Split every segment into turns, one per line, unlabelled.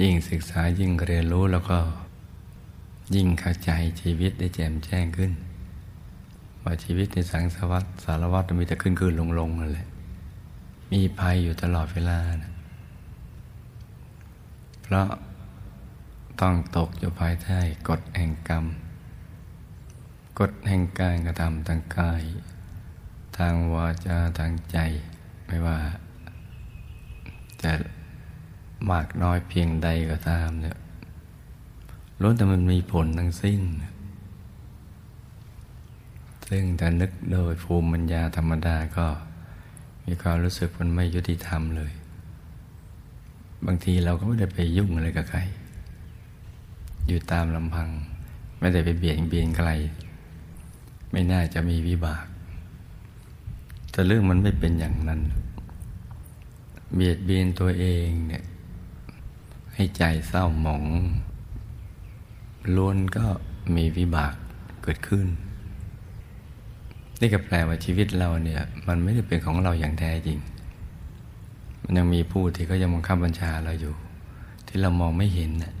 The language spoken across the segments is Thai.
ยิ่งศึกษายิ่งเรียนรู้แล้วก็ ยิ่งเข้าใจชีวิตได้แจ่มแจ้งขึ้น ว่าชีวิตในสังสารวัฏสารวัฏมีแต่ขึ้นขึ้นลงลงนั่นแหละ มีภัยอยู่ตลอดเวลานะเพราะต้องตกอยู่ภายใต้กฎแห่งกรรม กฎแห่งการกระทำทางกาย ทางวาจาทางใจ ไม่ว่า มากน้อยเพียงใดก็ตามเนี่ยล้วนแต่มันมีผลทั้งสิ้น ซึ่งถ้านึกโดยภูมิปัญญาธรรมดาก็มีความรู้สึกมันไม่ยุติธรรมเลย บางทีเราก็ไม่ได้ไปยุ่งอะไรกับใคร อยู่ตามลำพัง ไม่ได้ไปเบียดเบียนใคร ไม่น่าจะมีวิบาก แต่เรื่องมันไม่เป็นอย่างนั้น เบียดเบียนตัวเองเนี่ย ให้ใจเศร้าหมองล้วนก็มีวิบากเกิดขึ้น นี่ก็แปลว่าชีวิตเราเนี่ย มันไม่ได้เป็นของเราอย่างแท้จริง มันยังมีผู้ที่เขายังบังคับบัญชาเราอยู่ ที่เรามองไม่เห็นนะ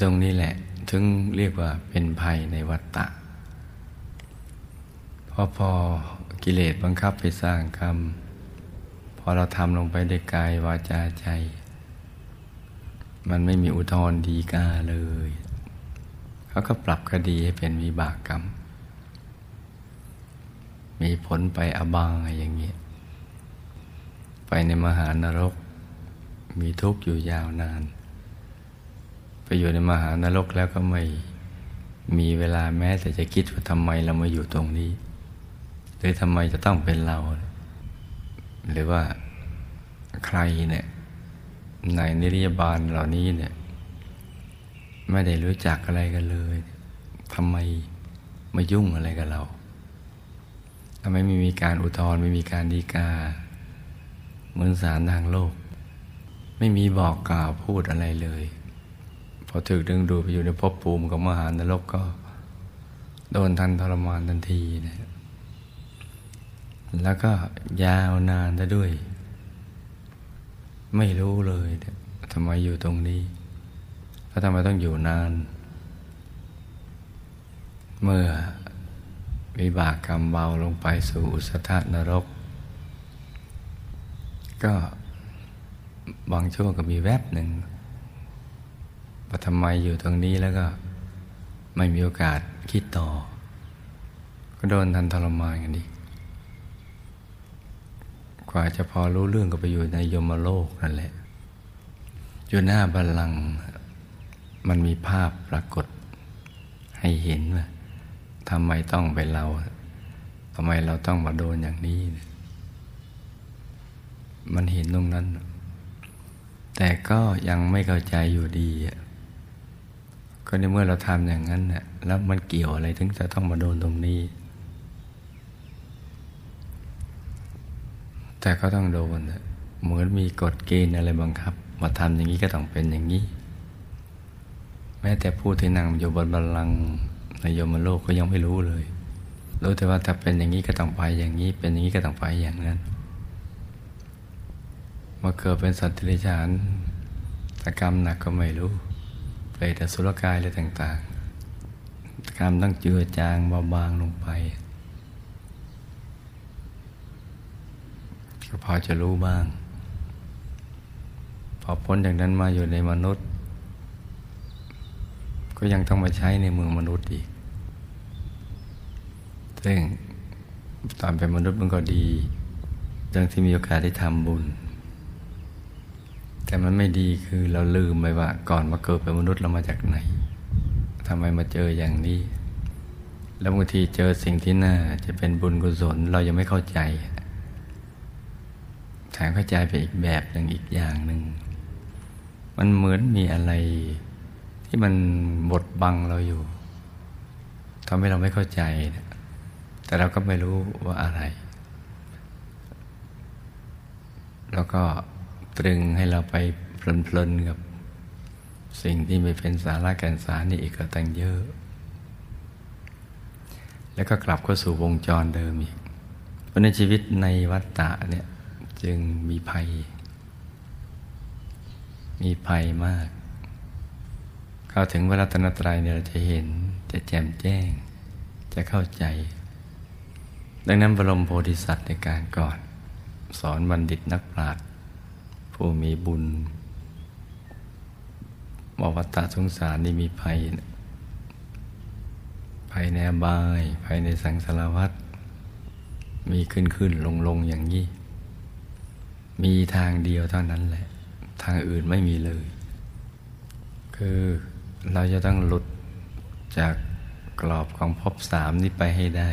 ตรงนี้แหละ ถึงเรียกว่าเป็นภัยในวัฏฏะพอพอกิเลสบังคับไปสร้างกรรม อเราทำลงไปด้วยกายวาจาใจ มันไม่มีอุทธรดีกาเลย เขาก็ปรับคดีให้เป็นวิบากกรรม มีผลไปอบายอย่างเงี้ยไปในมหานรก มีทุกข์อยู่ยาวนาน ไปอยู่ในมหานรกแล้วก็ไม่มีเวลาแม้แต่จะคิดว่าทำไมเรามาอยู่ตรงนี้ หรือทำไมจะต้องเป็นเรา หรือว่าใครเนี่ยในนิริยบาลเหล่านี้เนี่ย ไม่ได้รู้จักอะไรกันเลยทำไมมายุ่งอะไรกับเราทำไมไม่มีการอุทธรณ์ไม่มีการดีกา เหมือนสารทางโลก ไม่มีบอกกล่าวพูดอะไรเลย พอถึกดึงดูไปอยู่ในภพภูมิของมหานรกก็ โดนทันทรมานทันทีนะ แล้วก็ยาวนานซะด้วย ไม่รู้เลยทำไมอยู่ตรงนี้แล้วทำไมต้องอยู่นาน เมื่อวิบากกรรมเบาลงไปสู่สถานรก ก็บางช่วงก็มีแวบหนึ่งว่าทำไมอยู่ตรงนี้แล้วก็ไม่มีโอกาสคิดต่อ ก็โดนทันทรมานกันดีก ว่าจะพอรู้เรื่องก็ไปอยู่ในยมโลกนั่นแหละ อยู่หน้าบัลลังก์มันมีภาพปรากฏ ให้เห็นว่าทำไมต้องเป็นเราทำไมเราต้องมาโดนอย่างนี้ มันเห็นตรงนั้น แต่ก็ยังไม่เข้าใจอยู่ดี ก็ในเมื่อเราทำอย่างนั้นแล้วมันเกี่ยวอะไรถึงจะต้องมาโดนตรงนี้ แต่ก็ต้องโดน เหมือนมีกฎเกณฑ์อะไรบังคับมาทำอย่างนี้ก็ต้องเป็นอย่างนี้ แม้แต่ผู้ที่นั่งอยู่บนบัลลังก์ในยมโลกก็ยังไม่รู้เลยรู้แต่ว่าถ้าเป็นอย่างนี้ก็ต้องไปอย่างนี้ เป็นอย่างนี้ก็ต้องไปอย่างนั้นมาเกิดเป็นสัตว์ทิริชานตกรรมหนักก็ไม่รู้ไปแต่สุรกายอะไรต่าง ๆ กรรมต้องเจือจางเบาบางลงไป ก็พอจะรู้บ้าง พอพ้นจากนั้นมาอยู่ในมนุษย์ ก็ยังต้องมาใช้ในเมืองมนุษย์อีก ซึ่งตอนเป็นมนุษย์มันก็ดีดังที่มีโอกาสได้ทำบุญ แต่มันไม่ดีคือเราลืมไปว่า ก่อนมาเกิดเป็นมนุษย์เรามาจากไหนทำไมมาเจออย่างนี้ แล้วบางทีเจอสิ่งที่น่าจะเป็นบุญกุศลเรายังไม่เข้าใจ แถมเข้าใจไปอีกแบบหนึ่งอีกอย่างหนึ่ง มันเหมือนมีอะไรที่มันบดบังเราอยู่ทำให้เราไม่เข้าใจ แต่เราก็ไม่รู้ว่าอะไร แล้วก็ตรึงให้เราไปเพลินๆกับสิ่งที่ไม่เป็นสาระแก่นสารนี่อีกก็ตั้งเยอะ แล้วก็กลับเข้าสู่วงจรเดิมอีก เพราะในชีวิตในวัฏฏะเนี่ย จึงมีภัย มีภัยมาก เข้าถึงพระรัตนตรัยเนี่ยเราจะเห็น จะแจ่มแจ้ง จะเข้าใจ ดังนั้นบรมโพธิสัตว์ในการก่อน สอนบัณฑิตนักปราชญ์ผู้มีบุญบอกวัฏฏะสงสารนี่มีภัย ภัยในบาย ภัยในสังสารวัฏมีขึ้นขึ้นลงลงอย่างนี้ มีทางเดียวเท่านั้นแหละ ทางอื่นไม่มีเลย คือเราจะต้องหลุดจากกรอบของภพสามนี้ไปให้ได้